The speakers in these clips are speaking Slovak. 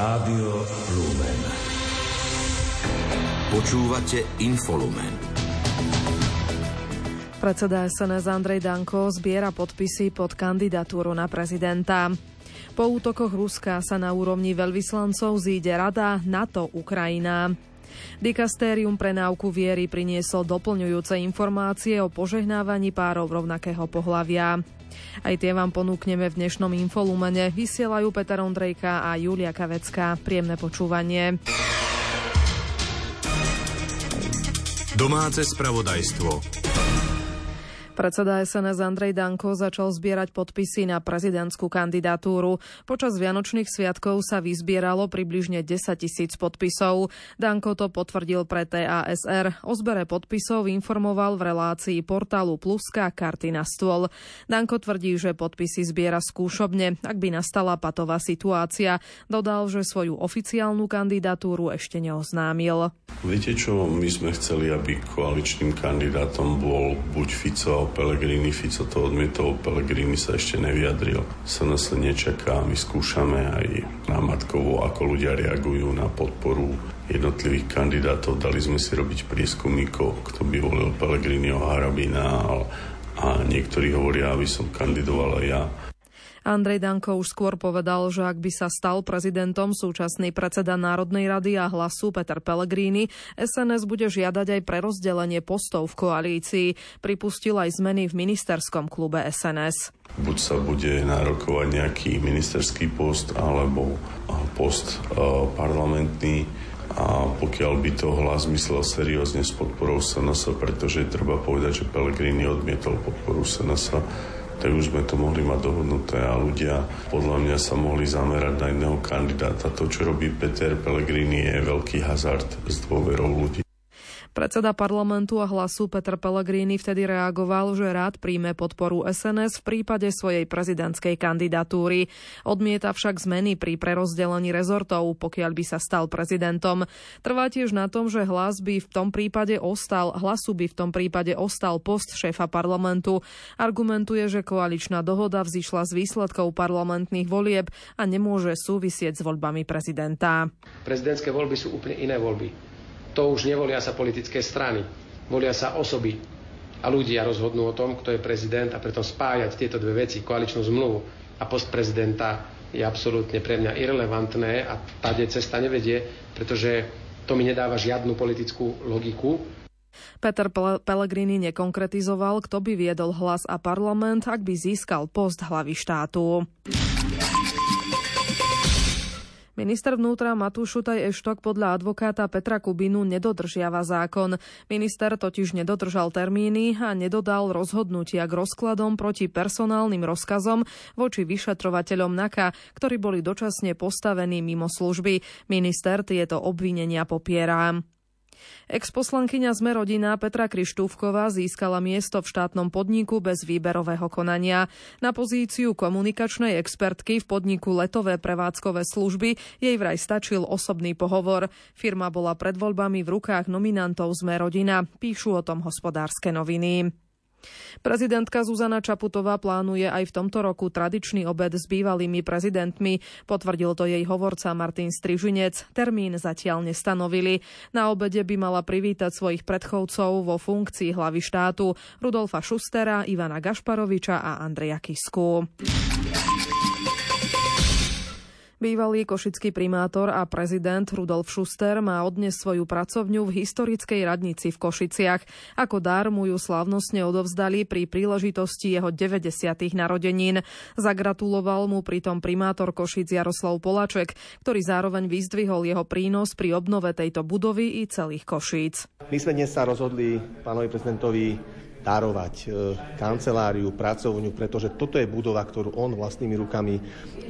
Rádio Lumen. Počúvate Infolumen. Predseda SNS Andrej Danko zbiera podpisy pod kandidatúru na prezidenta. Po útokoch Ruska sa na úrovni veľvyslancov zíde Rada NATO-Ukrajina. Dikastérium pre náuku viery priniesol doplňujúce informácie o požehnávaní párov rovnakého pohlavia. Aj tie vám ponúkneme v dnešnom infolumene. Vysielajú Peter Ondrejka a Julia Kavecká. Príjemné počúvanie. Domáce spravodajstvo. Predseda SNS Andrej Danko začal zbierať podpisy na prezidentskú kandidatúru. Počas Vianočných sviatkov sa vyzbieralo približne 10 tisíc podpisov. Danko to potvrdil pre TASR. O zbere podpisov informoval v relácii portálu Pluska karty na stôl. Danko tvrdí, že podpisy zbiera skúšobne, ak by nastala patová situácia. Dodal, že svoju oficiálnu kandidatúru ešte neoznámil. Viete čo, my sme chceli, aby koaličným kandidátom bol buď Fico Pelegrini, Fico to odmietol, Pelegrini sa ešte nevyjadril. SNS nečaká, my skúšame aj na Matkovo, ako ľudia reagujú na podporu jednotlivých kandidátov. Dali sme si robiť prieskumníkov, kto by volil Pellegriniho Harabina a niektorí hovoria, aby som kandidoval aj ja. Andrej Danko už skôr povedal, že ak by sa stal prezidentom súčasný predseda Národnej rady a hlasu Peter Pellegrini, SNS bude žiadať aj prerozdelenie postov v koalícii. Pripustil aj zmeny v ministerskom klube SNS. Buď sa bude nárokovať nejaký ministerský post alebo post parlamentný a pokiaľ by to hlas myslel seriózne s podporou SNS, pretože treba povedať, že Pellegrini odmietol podporu SNS, tak už sme to mohli mať dohodnuté a ľudia podľa mňa sa mohli zamerať na jedného kandidáta. To, čo robí Peter Pellegrini, je veľký hazard s dôverou ľudí. Predseda parlamentu a hlasu Peter Pellegrini vtedy reagoval, že rád príjme podporu SNS v prípade svojej prezidentskej kandidatúry. Odmieta však zmeny pri prerozdelení rezortov, pokiaľ by sa stal prezidentom. Trvá tiež na tom, že hlas by v tom prípade ostal, hlasu by v tom prípade ostal post šéfa parlamentu. Argumentuje, že koaličná dohoda vzýšla z výsledkov parlamentných volieb a nemôže súvisieť s voľbami prezidenta. Prezidentské voľby sú úplne iné voľby to už nevolia sa politické strany, volia sa osoby a ľudia rozhodnú o tom, kto je prezident a preto spájať tieto dve veci, koaličnú zmluvu a post prezidenta je absolútne pre mňa irrelevantné a tá cesta nevedie, pretože to mi nedáva žiadnu politickú logiku. Peter Pellegrini nekonkretizoval, kto by viedol hlas a parlament, ak by získal post hlavy štátu. Minister vnútra Matúš Šutaj Eštok podľa advokáta Petra Kubinu nedodržiava zákon. Minister totiž nedodržal termíny a nedodal rozhodnutia k rozkladom proti personálnym rozkazom voči vyšetrovateľom NAKA, ktorí boli dočasne postavení mimo služby. Minister tieto obvinenia popiera. Ex-poslankyňa Sme rodina Petra Krištúvková získala miesto v štátnom podniku bez výberového konania. Na pozíciu komunikačnej expertky v podniku Letové prevádzkové služby jej vraj stačil osobný pohovor. Firma bola pred voľbami v rukách nominantov Sme rodina. Píšu o tom hospodárske noviny. Prezidentka Zuzana Čaputová plánuje aj v tomto roku tradičný obed s bývalými prezidentmi. Potvrdil to jej hovorca Martin Strižinec. Termín zatiaľ nestanovili. Na obede by mala privítať svojich predchovcov vo funkcii hlavy štátu Rudolfa Šustera, Ivana Gašparoviča a Andreja Kisku. Bývalý košický primátor a prezident Rudolf Schuster má odnes svoju pracovňu v historickej radnici v Košiciach. Ako dar mu ju slávnostne odovzdali pri príležitosti jeho 90. narodenín. Zagratuloval mu pritom primátor Košic Jaroslav Polaček, ktorý zároveň vyzdvihol jeho prínos pri obnove tejto budovy i celých Košíc. My sme dnes sa rozhodli pánovi prezidentovi darovať e, kanceláriu, pracovňu, pretože toto je budova, ktorú on vlastnými rukami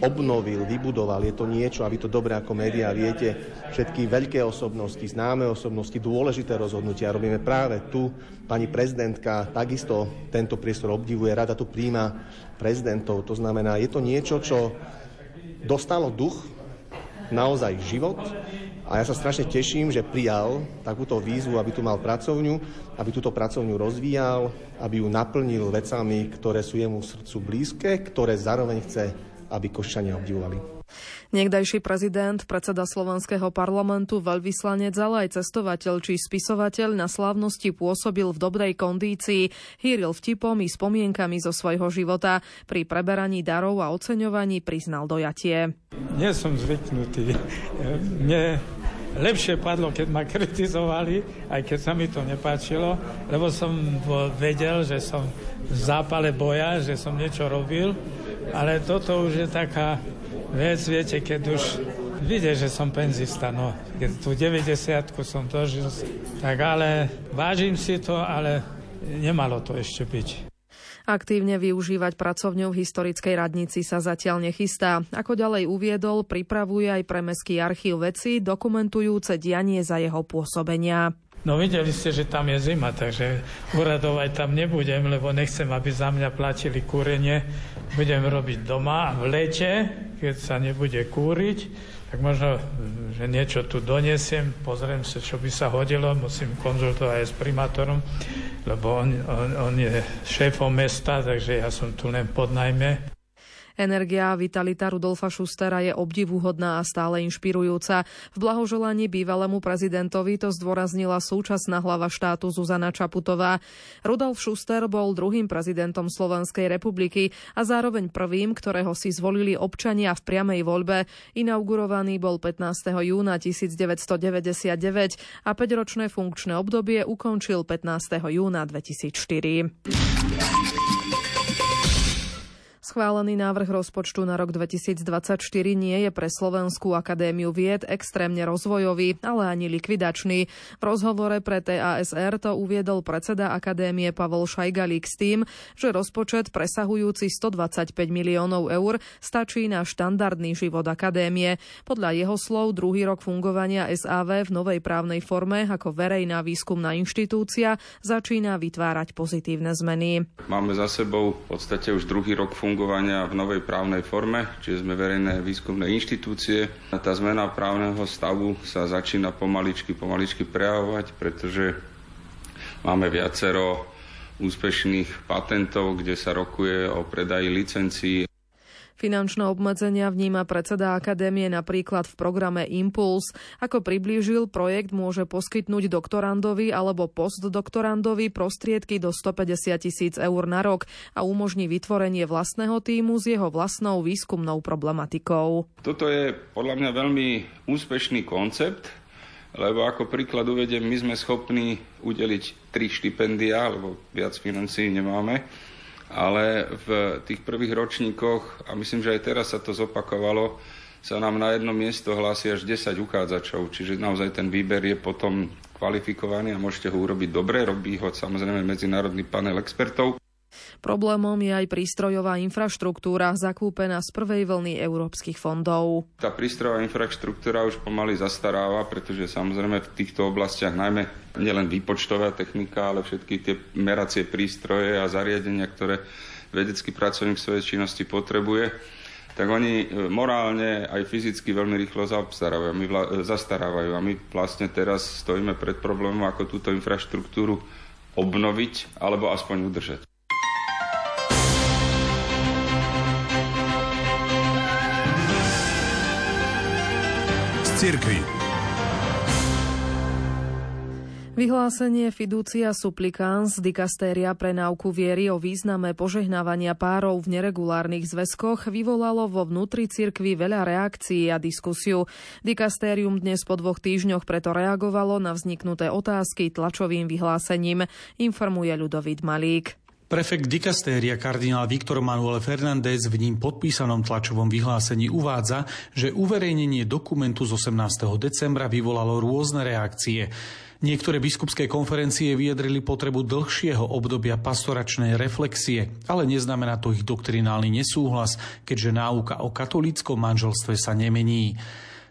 obnovil, vybudoval. Je to niečo, aby to dobre ako médiá viete, všetky veľké osobnosti, známe osobnosti, dôležité rozhodnutia robíme práve tu. Pani prezidentka takisto tento priestor obdivuje, rada tu príjma prezidentov. To znamená, je to niečo, čo dostalo duch, naozaj život a ja sa strašne teším, že prijal takúto výzvu, aby tu mal pracovňu, aby túto pracovňu rozvíjal, aby ju naplnil vecami, ktoré sú jemu srdcu blízke, ktoré zároveň chce, aby koščania obdivovali. Niekdajší prezident, predseda slovenského parlamentu, veľvyslanec, ale aj cestovateľ či spisovateľ na slávnosti pôsobil v dobrej kondícii, hýril vtipom i spomienkami zo svojho života. Pri preberaní darov a oceňovaní priznal dojatie. Nie som zvyknutý. Mne lepšie padlo, keď ma kritizovali, aj keď sa mi to nepáčilo, lebo som vedel, že som v zápale boja, že som niečo robil, ale toto už je taká vec, viete, keď už vidie, že som penzista, no, keď tu 90 som dožil, tak ale vážim si to, ale nemalo to ešte byť. Aktívne využívať pracovňu v historickej radnici sa zatiaľ nechystá. Ako ďalej uviedol, pripravuje aj pre Mestský archív veci dokumentujúce dianie za jeho pôsobenia. No videli ste, že tam je zima, takže uradovať tam nebudem, lebo nechcem, aby za mňa platili kúrenie. Budem robiť doma v lete, keď sa nebude kúriť, tak možno, že niečo tu donesiem, pozriem sa, čo by sa hodilo, musím konzultovať aj s primátorom, lebo on, on, on je šéfom mesta, takže ja som tu len pod najmä. Energia a vitalita Rudolfa Schustera je obdivuhodná a stále inšpirujúca. V blahoželaní bývalému prezidentovi to zdôraznila súčasná hlava štátu Zuzana Čaputová. Rudolf Schuster bol druhým prezidentom Slovenskej republiky a zároveň prvým, ktorého si zvolili občania v priamej voľbe. Inaugurovaný bol 15. júna 1999 a 5-ročné funkčné obdobie ukončil 15. júna 2004. Schválený návrh rozpočtu na rok 2024 nie je pre Slovenskú akadémiu vied extrémne rozvojový, ale ani likvidačný. V rozhovore pre TASR to uviedol predseda akadémie Pavol Šajgalík s tým, že rozpočet presahujúci 125 miliónov eur stačí na štandardný život akadémie. Podľa jeho slov druhý rok fungovania SAV v novej právnej forme ako verejná výskumná inštitúcia začína vytvárať pozitívne zmeny. Máme za sebou v podstate už druhý rok fungovania fungovania v novej právnej forme, čiže sme verejné výskumné inštitúcie. Tá zmena právneho stavu sa začína pomaličky, pomaličky prejavovať, pretože máme viacero úspešných patentov, kde sa rokuje o predaji licencií Finančné obmedzenia vníma predseda akadémie napríklad v programe Impuls. Ako priblížil, projekt môže poskytnúť doktorandovi alebo postdoktorandovi prostriedky do 150 tisíc eur na rok a umožní vytvorenie vlastného týmu s jeho vlastnou výskumnou problematikou. Toto je podľa mňa veľmi úspešný koncept, lebo ako príklad uvedem, my sme schopní udeliť tri štipendia, lebo viac financií nemáme ale v tých prvých ročníkoch, a myslím, že aj teraz sa to zopakovalo, sa nám na jedno miesto hlási až 10 uchádzačov, čiže naozaj ten výber je potom kvalifikovaný a môžete ho urobiť dobre, robí ho samozrejme medzinárodný panel expertov. Problémom je aj prístrojová infraštruktúra zakúpená z prvej vlny európskych fondov. Tá prístrojová infraštruktúra už pomaly zastaráva, pretože samozrejme v týchto oblastiach najmä nielen výpočtová technika, ale všetky tie meracie prístroje a zariadenia, ktoré vedecký pracovník svojej činnosti potrebuje, tak oni e, morálne aj fyzicky veľmi rýchlo zastarávajú. My vla, e, zastarávajú a my vlastne teraz stojíme pred problémom, ako túto infraštruktúru obnoviť alebo aspoň udržať. Cirkvi. Vyhlásenie Fiducia Supplicans dikastéria pre náuku viery o význame požehnávania párov v neregulárnych zväzkoch vyvolalo vo vnútri cirkvi veľa reakcií a diskusiu. Dikastérium dnes po dvoch týždňoch preto reagovalo na vzniknuté otázky tlačovým vyhlásením, informuje Ľudovít Malík. Prefekt dikastéria kardinál Viktor Manuel Fernández v ním podpísanom tlačovom vyhlásení uvádza, že uverejnenie dokumentu z 18. decembra vyvolalo rôzne reakcie. Niektoré biskupské konferencie vyjadrili potrebu dlhšieho obdobia pastoračnej reflexie, ale neznamená to ich doktrinálny nesúhlas, keďže náuka o katolíckom manželstve sa nemení.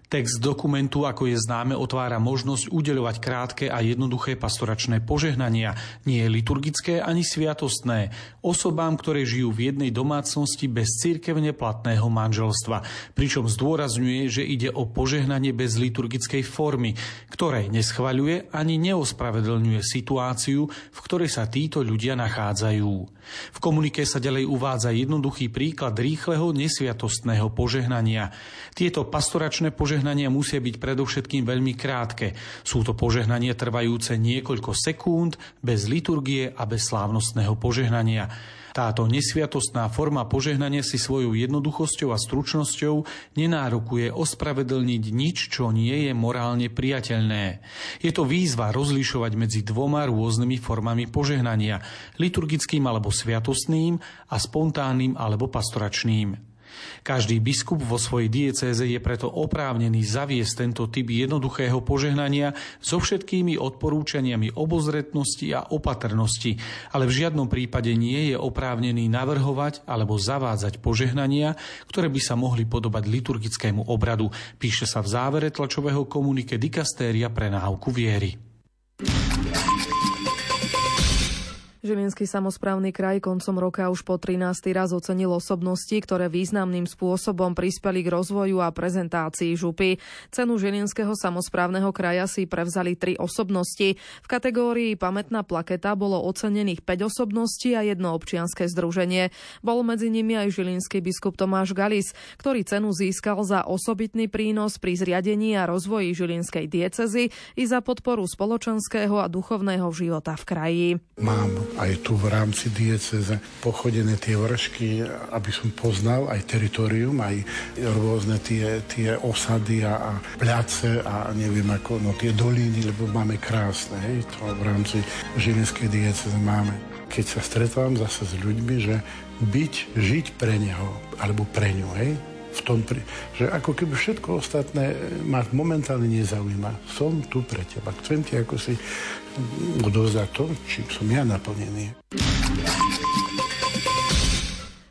Text dokumentu, ako je známe, otvára možnosť udeľovať krátke a jednoduché pastoračné požehnania, nie liturgické ani sviatostné, osobám, ktoré žijú v jednej domácnosti bez cirkevne platného manželstva, pričom zdôrazňuje, že ide o požehnanie bez liturgickej formy, ktoré neschvaľuje ani neospravedlňuje situáciu, v ktorej sa títo ľudia nachádzajú. V komunike sa ďalej uvádza jednoduchý príklad rýchleho nesviatostného požehnania. Tieto pastoračné požehnania musia byť predovšetkým veľmi krátke. Sú to požehnania trvajúce niekoľko sekúnd, bez liturgie a bez slávnostného požehnania. Táto nesviatostná forma požehnania si svojou jednoduchosťou a stručnosťou nenárokuje ospravedlniť nič, čo nie je morálne priateľné. Je to výzva rozlišovať medzi dvoma rôznymi formami požehnania, liturgickým alebo sviatostným a spontánnym alebo pastoračným. Každý biskup vo svojej diecéze je preto oprávnený zaviesť tento typ jednoduchého požehnania so všetkými odporúčaniami obozretnosti a opatrnosti, ale v žiadnom prípade nie je oprávnený navrhovať alebo zavádzať požehnania, ktoré by sa mohli podobať liturgickému obradu, píše sa v závere tlačového komunike dikastéria pre náuku viery. Žilinský samozprávny kraj koncom roka už po 13. raz ocenil osobnosti, ktoré významným spôsobom prispeli k rozvoju a prezentácii župy. Cenu Žilinského samozprávneho kraja si prevzali tri osobnosti. V kategórii Pamätná plaketa bolo ocenených 5 osobností a jedno občianske združenie. Bol medzi nimi aj žilinský biskup Tomáš Galis, ktorý cenu získal za osobitný prínos pri zriadení a rozvoji žilinskej diecezy i za podporu spoločenského a duchovného života v kraji. Mám aj tu v rámci dieceze pochodené tie vršky, aby som poznal aj teritorium, aj rôzne tie, tie osady a, a pľace a neviem ako, no tie doliny, lebo máme krásne, hej, to v rámci Žilinskej dieceze máme. Keď sa stretávam zase s ľuďmi, že byť, žiť pre neho, alebo pre ňu, hej, v tom, že ako keby všetko ostatné ma momentálne nezaujíma. Som tu pre teba. Chcem ti ako si odovzdať to, čím som ja naplnený.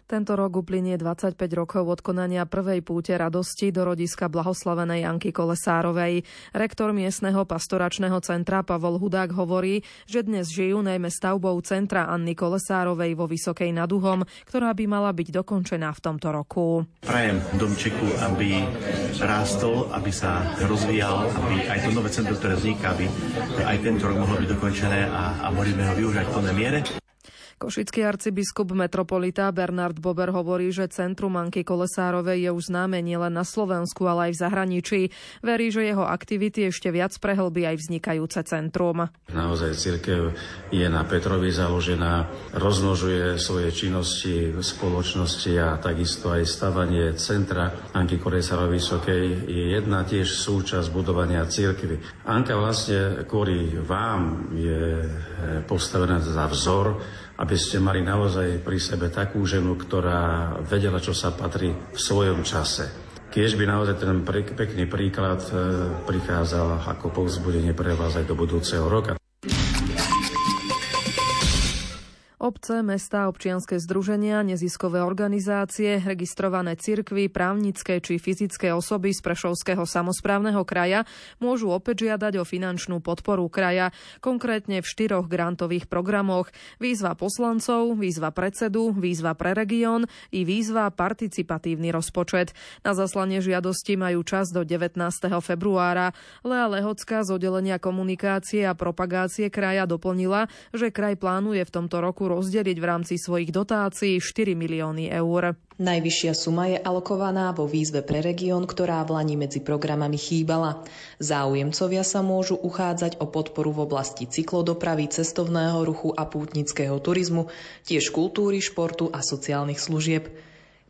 Tento rok uplynie 25 rokov od konania prvej púte radosti do rodiska blahoslavenej Janky Kolesárovej. Rektor miestneho pastoračného centra Pavol Hudák hovorí, že dnes žijú najmä stavbou centra Anny Kolesárovej vo Vysokej nad Uhom, ktorá by mala byť dokončená v tomto roku. Prajem domčeku, aby rástol, aby sa rozvíjal, aby aj to nové centrum, ktoré vzniká, aby aj tento rok mohlo byť dokončené a, a mohli sme ho využiť v plnej miere. Košický arcibiskup metropolita Bernard Bober hovorí, že centrum Anky Kolesárovej je už známe nielen na Slovensku, ale aj v zahraničí. Verí, že jeho aktivity ešte viac prehlbí aj vznikajúce centrum. Naozaj církev je na Petrovi založená, rozmnožuje svoje činnosti v spoločnosti a takisto aj stavanie centra Anky Kolesárovej Vysokej je jedna tiež súčasť budovania církvy. Anka vlastne kvôli vám je postavená za vzor, aby ste mali naozaj pri sebe takú ženu, ktorá vedela, čo sa patrí v svojom čase. Kiež by naozaj ten pekný príklad e, prichádzal ako povzbudenie pre vás aj do budúceho roka. Obce, mesta, občianske združenia, neziskové organizácie, registrované cirkvy, právnické či fyzické osoby z Prešovského samozprávneho kraja môžu opäť žiadať o finančnú podporu kraja, konkrétne v štyroch grantových programoch. Výzva poslancov, výzva predsedu, výzva pre región i výzva participatívny rozpočet. Na zaslanie žiadosti majú čas do 19. februára. Lea Lehocká z oddelenia komunikácie a propagácie kraja doplnila, že kraj plánuje v tomto roku rozdeliť v rámci svojich dotácií 4 milióny eur. Najvyššia suma je alokovaná vo výzve pre región, ktorá v Lani medzi programami chýbala. Záujemcovia sa môžu uchádzať o podporu v oblasti cyklodopravy, cestovného ruchu a pútnického turizmu, tiež kultúry, športu a sociálnych služieb.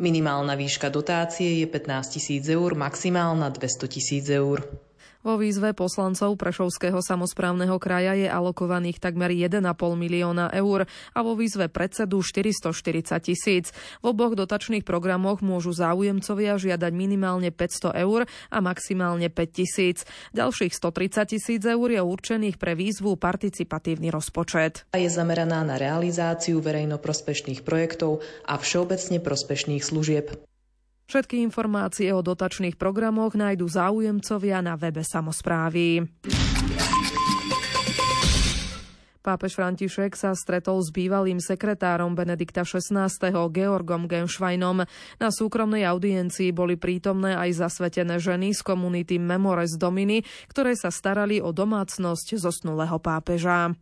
Minimálna výška dotácie je 15 tisíc eur, maximálna 200 tisíc eur. Vo výzve poslancov Prešovského samozprávneho kraja je alokovaných takmer 1,5 milióna eur a vo výzve predsedu 440 tisíc. V oboch dotačných programoch môžu záujemcovia žiadať minimálne 500 eur a maximálne 5 tisíc. Ďalších 130 tisíc eur je určených pre výzvu participatívny rozpočet. Je zameraná na realizáciu verejnoprospešných projektov a všeobecne prospešných služieb. Všetky informácie o dotačných programoch nájdu záujemcovia na webe samozprávy. Pápež František sa stretol s bývalým sekretárom Benedikta XVI. Georgom Genšvajnom. Na súkromnej audiencii boli prítomné aj zasvetené ženy z komunity Memores Domini, ktoré sa starali o domácnosť zosnulého pápeža.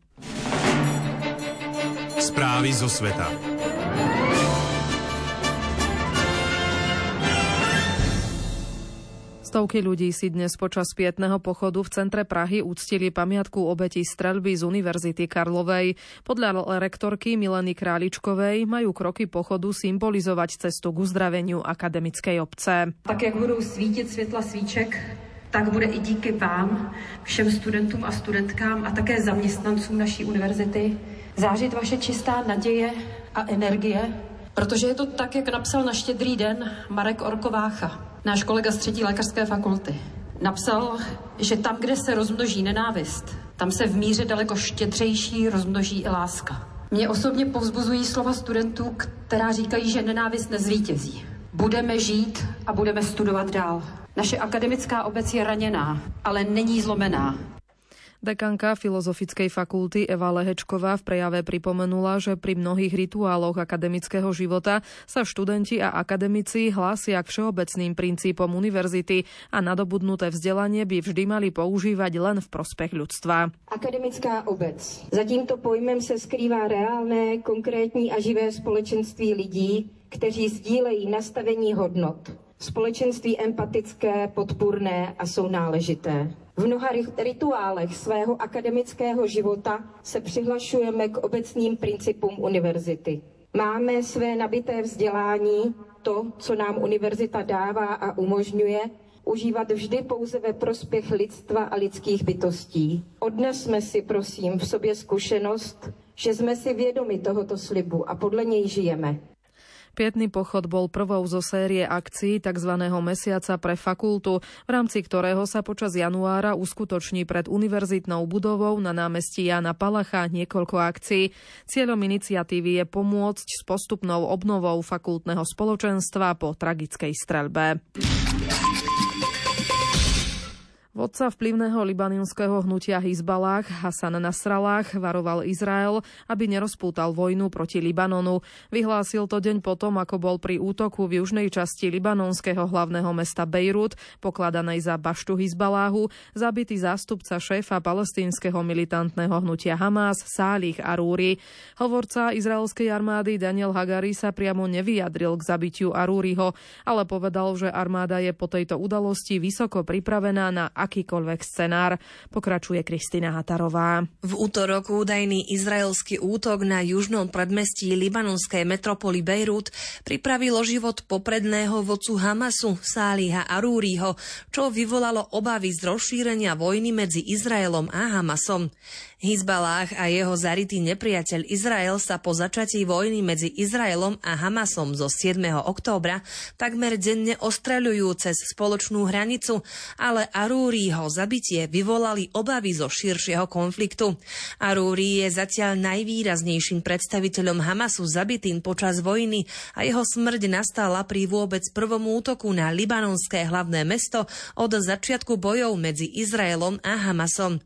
Správy zo sveta. Stovky ľudí si dnes počas pietného pochodu v centre Prahy úctili pamiatku obeti streľby z Univerzity Karlovej. Podľa rektorky Mileny Králičkovej majú kroky pochodu symbolizovať cestu k uzdraveniu akademickej obce. Tak, jak budou svítit světla svíček, tak bude i díky vám, všem studentům a studentkám a také zaměstnancům naší univerzity zářit vaše čistá naděje a energie, protože je to tak, jak napsal na štědrý den Marek Orkovácha náš kolega z třetí lékařské fakulty, napsal, že tam, kde se rozmnoží nenávist, tam se v míře daleko štědřejší rozmnoží i láska. Mě osobně povzbuzují slova studentů, která říkají, že nenávist nezvítězí. Budeme žít a budeme studovat dál. Naše akademická obec je raněná, ale není zlomená. Dekanka Filozofickej fakulty Eva Lehečková v prejave pripomenula, že pri mnohých rituáloch akademického života sa študenti a akademici hlásia k všeobecným princípom univerzity a nadobudnuté vzdelanie by vždy mali používať len v prospech ľudstva. Akademická obec. Za tímto pojmem se skrývá reálné, konkrétní a živé společenství lidí, kteří sdílejí nastavení hodnot. Společenství empatické, podpůrné a jsou náležité. V mnoha rituálech svého akademického života se přihlašujeme k obecným principům univerzity. Máme své nabité vzdělání, to, co nám univerzita dává a umožňuje, užívat vždy pouze ve prospěch lidstva a lidských bytostí. Odnesme si, prosím, v sobě zkušenost, že jsme si vědomi tohoto slibu a podle něj žijeme. Pietný pochod bol prvou zo série akcií tzv. mesiaca pre fakultu, v rámci ktorého sa počas januára uskutoční pred univerzitnou budovou na námestí Jana Palacha niekoľko akcií. Cieľom iniciatívy je pomôcť s postupnou obnovou fakultného spoločenstva po tragickej streľbe. Vodca vplyvného libanonského hnutia Hizbalách Hasan Nasrallah varoval Izrael, aby nerozpútal vojnu proti Libanonu. Vyhlásil to deň potom, ako bol pri útoku v južnej časti libanonského hlavného mesta Bejrút, pokladanej za baštu Hizbaláhu, zabitý zástupca šéfa palestínskeho militantného hnutia Hamas Sálih Arúri. Hovorca izraelskej armády Daniel Hagari sa priamo nevyjadril k zabitiu Arúriho, ale povedal, že armáda je po tejto udalosti vysoko pripravená na akýkoľvek scenár, pokračuje Kristina Hatarová. V útorok údajný izraelský útok na južnom predmestí libanonskej metropoly Bejrút pripravilo život popredného vodcu Hamasu Sáliha Arúriho, čo vyvolalo obavy z rozšírenia vojny medzi Izraelom a Hamasom. Hizbalách a jeho zarytý nepriateľ Izrael sa po začatí vojny medzi Izraelom a Hamasom zo 7. októbra takmer denne ostreľujú cez spoločnú hranicu, ale Arúriho zabitie vyvolali obavy zo širšieho konfliktu. Arúri je zatiaľ najvýraznejším predstaviteľom Hamasu zabitým počas vojny a jeho smrť nastala pri vôbec prvom útoku na libanonské hlavné mesto od začiatku bojov medzi Izraelom a Hamasom.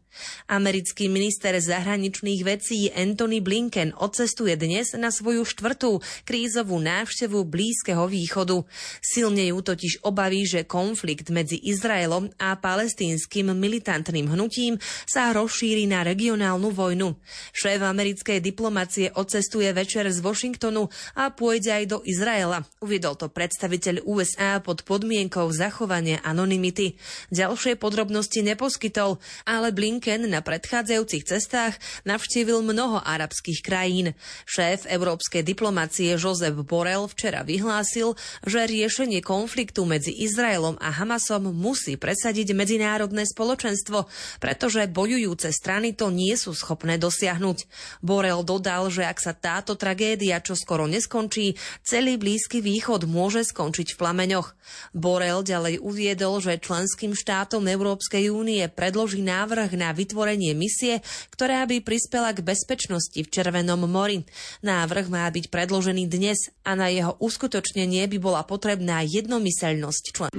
Americký minister zahraničných vecí Anthony Blinken odcestuje dnes na svoju štvrtú krízovú návštevu Blízkeho východu. Silne ju totiž obaví, že konflikt medzi Izraelom a palestínskym militantným hnutím sa rozšíri na regionálnu vojnu. Šéf americkej diplomacie odcestuje večer z Washingtonu a pôjde aj do Izraela. Uviedol to predstaviteľ USA pod podmienkou zachovania anonymity. Ďalšie podrobnosti neposkytol, ale Blinken Blinken na predchádzajúcich cestách navštívil mnoho arabských krajín. Šéf európskej diplomácie Jozef Borel včera vyhlásil, že riešenie konfliktu medzi Izraelom a Hamasom musí presadiť medzinárodné spoločenstvo, pretože bojujúce strany to nie sú schopné dosiahnuť. Borel dodal, že ak sa táto tragédia čo skoro neskončí, celý Blízky východ môže skončiť v plameňoch. Borel ďalej uviedol, že členským štátom Európskej únie predloží návrh na vytvorenie misie, ktorá by prispela k bezpečnosti v Červenom mori. Návrh má byť predložený dnes a na jeho uskutočnenie by bola potrebná jednomyseľnosť člen.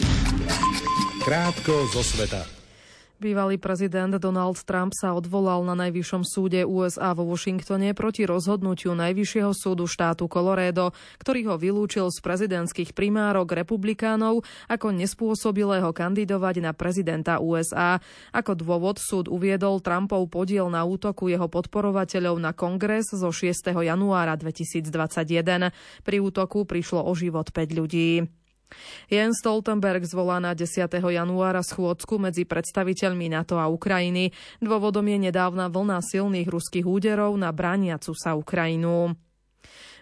Krátko zo sveta. Bývalý prezident Donald Trump sa odvolal na Najvyššom súde USA vo Washingtone proti rozhodnutiu Najvyššieho súdu štátu Colorado, ktorý ho vylúčil z prezidentských primárok republikánov ako nespôsobilého kandidovať na prezidenta USA. Ako dôvod súd uviedol Trumpov podiel na útoku jeho podporovateľov na kongres zo 6. januára 2021. Pri útoku prišlo o život 5 ľudí. Jens Stoltenberg zvolá na 10. januára schôdzku medzi predstaviteľmi NATO a Ukrajiny. Dôvodom je nedávna vlna silných ruských úderov na brániacu sa Ukrajinu.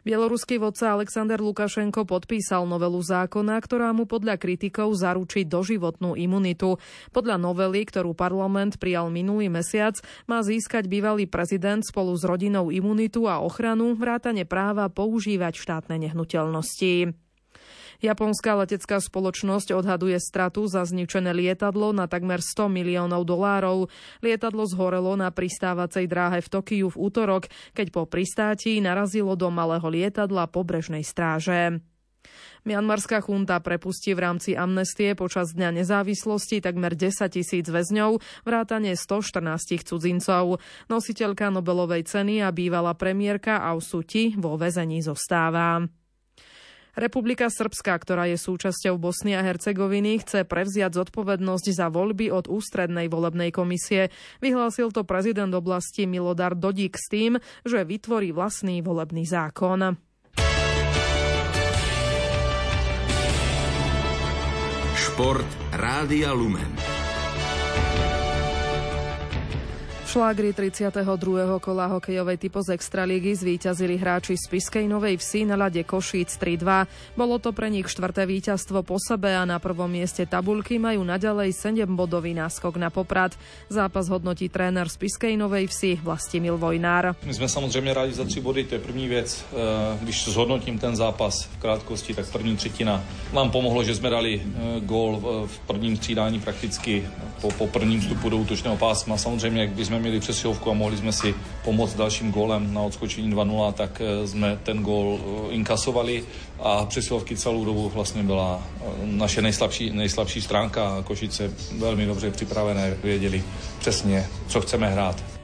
Bieloruský vodca Alexander Lukašenko podpísal novelu zákona, ktorá mu podľa kritikov zaručí doživotnú imunitu. Podľa novely, ktorú parlament prijal minulý mesiac, má získať bývalý prezident spolu s rodinou imunitu a ochranu vrátane práva používať štátne nehnuteľnosti. Japonská letecká spoločnosť odhaduje stratu za zničené lietadlo na takmer 100 miliónov dolárov. Lietadlo zhorelo na pristávacej dráhe v Tokiu v útorok, keď po pristáti narazilo do malého lietadla pobrežnej stráže. Mianmarská chunta prepustí v rámci amnestie počas Dňa nezávislosti takmer 10 tisíc väzňov, vrátane 114 cudzincov. Nositeľka Nobelovej ceny a bývalá premiérka Aung Suu Kyi vo väzení zostáva. Republika Srbská, ktorá je súčasťou Bosny a Hercegoviny, chce prevziať zodpovednosť za voľby od ústrednej volebnej komisie. Vyhlásil to prezident oblasti Milodar Dodík s tým, že vytvorí vlastný volebný zákon. Šport Rádia Lumen. Šlágri 32. kola hokejovej typo z Extralígy zvíťazili hráči z Piskej Novej Vsi na ľade Košíc 3-2. Bolo to pre nich štvrté víťazstvo po sebe a na prvom mieste tabulky majú naďalej 7-bodový náskok na Poprad. Zápas hodnotí tréner z Piskej Novej Vsi Vlastimil Vojnár. My sme samozrejme rádi za 3 body, to je první vec. E, když zhodnotím ten zápas v krátkosti, tak první třetina nám pomohlo, že sme dali e, gól v prvním střídání prakticky po, po prvním vstupu do útočného pásma. Samozrejme, ak by sme měli přesilovku a mohli jsme si pomoct dalším gólem na odskočení 2-0, tak eh, jsme ten gól eh, inkasovali a přesilovky celou dobu vlastně byla eh, naše nejslabší, nejslabší stránka a Košice velmi dobře připravené, věděli přesně, co chceme hrát.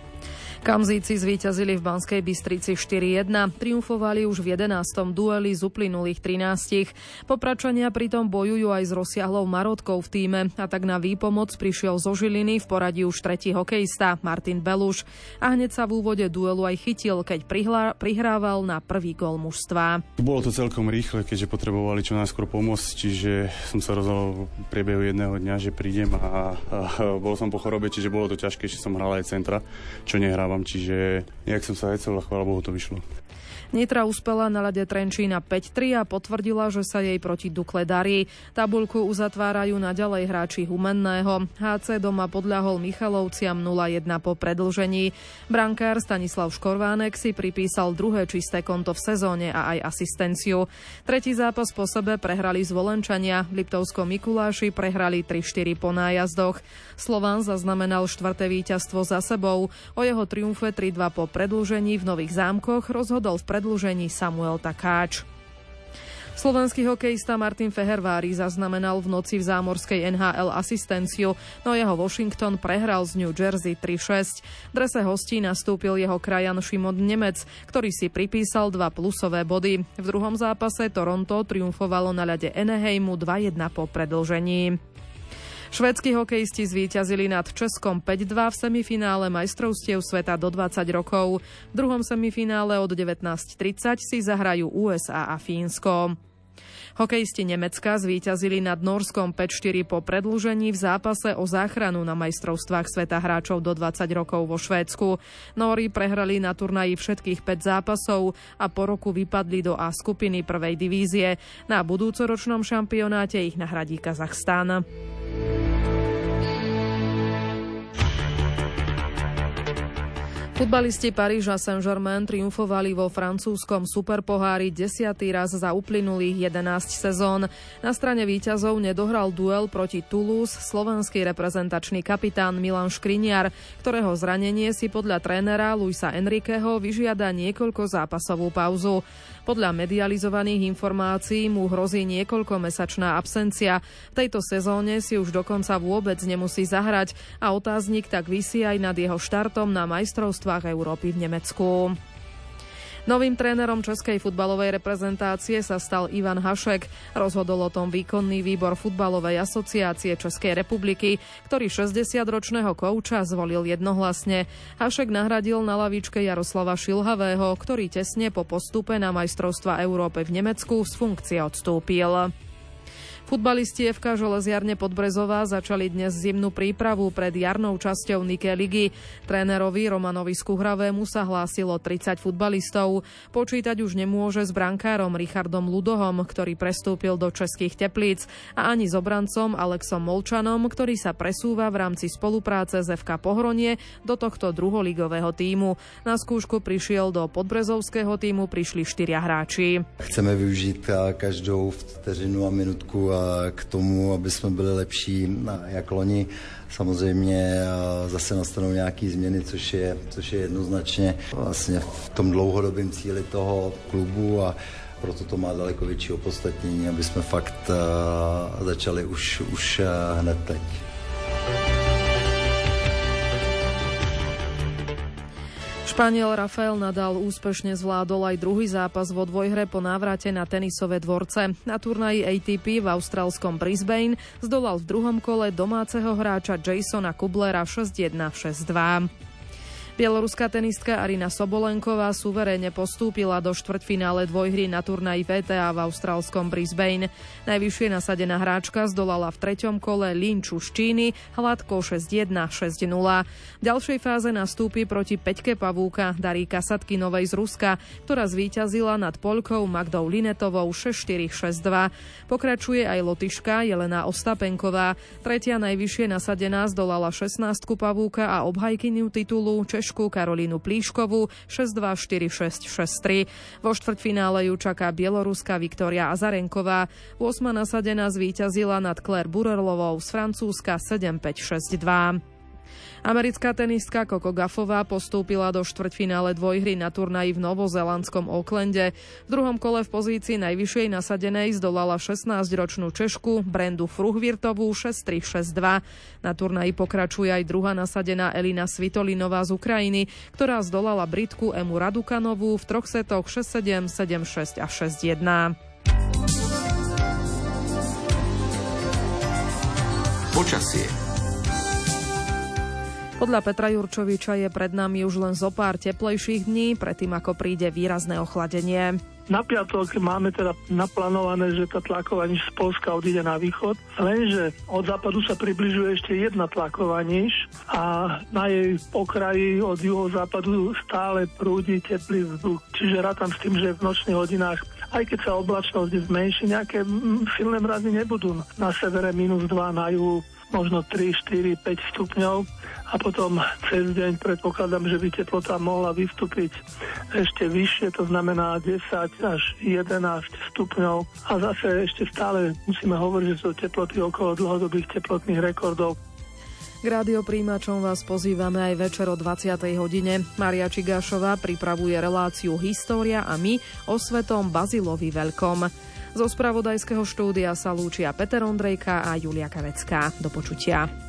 Kamzíci zvíťazili v Banskej Bystrici 4-1, triumfovali už v 11. dueli z uplynulých 13. Popračania pritom bojujú aj s rozsiahlou marotkou v týme a tak na výpomoc prišiel zo Žiliny v poradí už tretí hokejista Martin Beluš a hneď sa v úvode duelu aj chytil, keď prihla, prihrával na prvý gol mužstva. Bolo to celkom rýchle, keďže potrebovali čo najskôr pomôcť, čiže som sa rozhodol v priebehu jedného dňa, že prídem a, a, a bol som po chorobe, čiže bolo to ťažké, že som hral aj centra, čo nehrávam čiže nejak som sa vecel a chvála Bohu to vyšlo. Nitra uspela na lade Trenčína 5-3 a potvrdila, že sa jej proti Dukle darí. Tabulku uzatvárajú naďalej hráči Humenného. HC doma podľahol Michalovciam 0-1 po predlžení. Brankár Stanislav Škorvánek si pripísal druhé čisté konto v sezóne a aj asistenciu. Tretí zápas po sebe prehrali zvolenčania. V Liptovskom Mikuláši prehrali 3-4 po nájazdoch. Slován zaznamenal štvrté víťazstvo za sebou. O jeho triumfe 3-2 po predlžení v Nových zámkoch rozhodol v predlžení Samuel Takáč. Slovenský hokejista Martin Fehervári zaznamenal v noci v zámorskej NHL asistenciu, no jeho Washington prehral z New Jersey 3-6. V drese hostí nastúpil jeho krajan Šimon Nemec, ktorý si pripísal dva plusové body. V druhom zápase Toronto triumfovalo na ľade Eneheimu 2-1 po predlžení. Švedskí hokejisti zvíťazili nad Českom 5-2 v semifinále majstrovstiev sveta do 20 rokov. V druhom semifinále od 19.30 si zahrajú USA a Fínsko. Hokejisti Nemecka zvíťazili nad Norskom 5-4 po predlžení v zápase o záchranu na majstrovstvách sveta hráčov do 20 rokov vo Švédsku. Nóri prehrali na turnaji všetkých 5 zápasov a po roku vypadli do A skupiny prvej divízie. Na budúcoročnom šampionáte ich nahradí Kazachstán. Futbalisti Paríža Saint-Germain triumfovali vo francúzskom superpohári desiatý raz za uplynulých 11 sezón. Na strane víťazov nedohral duel proti Toulouse slovenský reprezentačný kapitán Milan Škriniar, ktorého zranenie si podľa trénera Luisa Enriqueho vyžiada niekoľko zápasovú pauzu. Podľa medializovaných informácií mu hrozí niekoľkomesačná absencia. V tejto sezóne si už dokonca vôbec nemusí zahrať a otáznik tak vysí aj nad jeho štartom na majstrovstvách Európy v Nemecku. Novým trénerom českej futbalovej reprezentácie sa stal Ivan Hašek. Rozhodol o tom výkonný výbor Futbalovej asociácie Českej republiky, ktorý 60-ročného kouča zvolil jednohlasne. Hašek nahradil na lavičke Jaroslava Šilhavého, ktorý tesne po postupe na majstrovstva Európy v Nemecku z funkcie odstúpil. Futbalisti FK Železiarne Podbrezová začali dnes zimnú prípravu pred jarnou časťou Nike ligy. Trénerovi Romanovi Skuhravému sa hlásilo 30 futbalistov. Počítať už nemôže s brankárom Richardom Ludohom, ktorý prestúpil do českých teplíc a ani s obrancom Alexom Molčanom, ktorý sa presúva v rámci spolupráce s FK Pohronie do tohto druholigového týmu. Na skúšku prišiel do podbrezovského týmu prišli štyria hráči. Chceme využiť každou vteřinu a minutku k tomu, aby jsme byli lepší jak loni. Samozřejmě zase nastanou nějaké změny, což je, což je jednoznačně vlastně v tom dlouhodobém cíli toho klubu a proto to má daleko větší opodstatnění, aby jsme fakt začali už, už hned teď. Španiel Rafael Nadal úspešne zvládol aj druhý zápas vo dvojhre po návrate na tenisové dvorce. Na turnaji ATP v austrálskom Brisbane zdolal v druhom kole domáceho hráča Jasona Kublera 6-1, 6-2. Bieloruská tenistka Arina Sobolenková suverénne postúpila do štvrťfinále dvojhry na turnaji VTA v austrálskom Brisbane. Najvyššie nasadená hráčka zdolala v treťom kole Linču z Číny hladko 6-1, 6-0. V ďalšej fáze nastúpi proti Peťke Pavúka Daríka Sadkinovej z Ruska, ktorá zvíťazila nad Polkou Magdou Linetovou 6-4, 6-2. Pokračuje aj Lotyška Jelena Ostapenková. Tretia najvyššie nasadená zdolala 16 Pavúka a obhajkyniu titulu Češ Češku Karolínu Plíškovú 6-2, 4-6, 6-3. Vo štvrťfinále ju čaká bieloruská Viktória Azarenková. 8. nasadená zvíťazila nad Claire Burerlovou z Francúzska 7-5-6-2. Americká tenistka Coco Gaffová postúpila do štvrťfinále dvojhry na turnaji v novozelandskom Oaklande. V druhom kole v pozícii najvyššej nasadenej zdolala 16-ročnú Češku Brendu Fruhvirtovú 6-3-6-2. Na turnaji pokračuje aj druhá nasadená Elina Svitolinová z Ukrajiny, ktorá zdolala Britku Emu Radukanovú v troch setoch 6-7, 7-6 a 6-1. Počasie podľa Petra Jurčoviča je pred nami už len zo pár teplejších dní, predtým ako príde výrazné ochladenie. Na piatok máme teda naplánované, že tá tlaková niž z Polska odíde na východ, lenže od západu sa približuje ešte jedna tlaková niž a na jej pokraji od juhozápadu stále prúdi teplý vzduch. Čiže rátam s tým, že v nočných hodinách aj keď sa oblačnosť zmenší, nejaké silné mrazy nebudú. Na severe minus 2, na juhu možno 3, 4, 5 stupňov a potom cez deň predpokladám, že by teplota mohla vystúpiť ešte vyššie, to znamená 10 až 11 stupňov a zase ešte stále musíme hovoriť, že sú teploty okolo dlhodobých teplotných rekordov. K radiopríjimačom vás pozývame aj večer o 20. hodine. Maria Čigášová pripravuje reláciu História a my o svetom Bazilovi Veľkom. Zo spravodajského štúdia sa lúčia Peter Ondrejka a Julia Kavecká. Do počutia.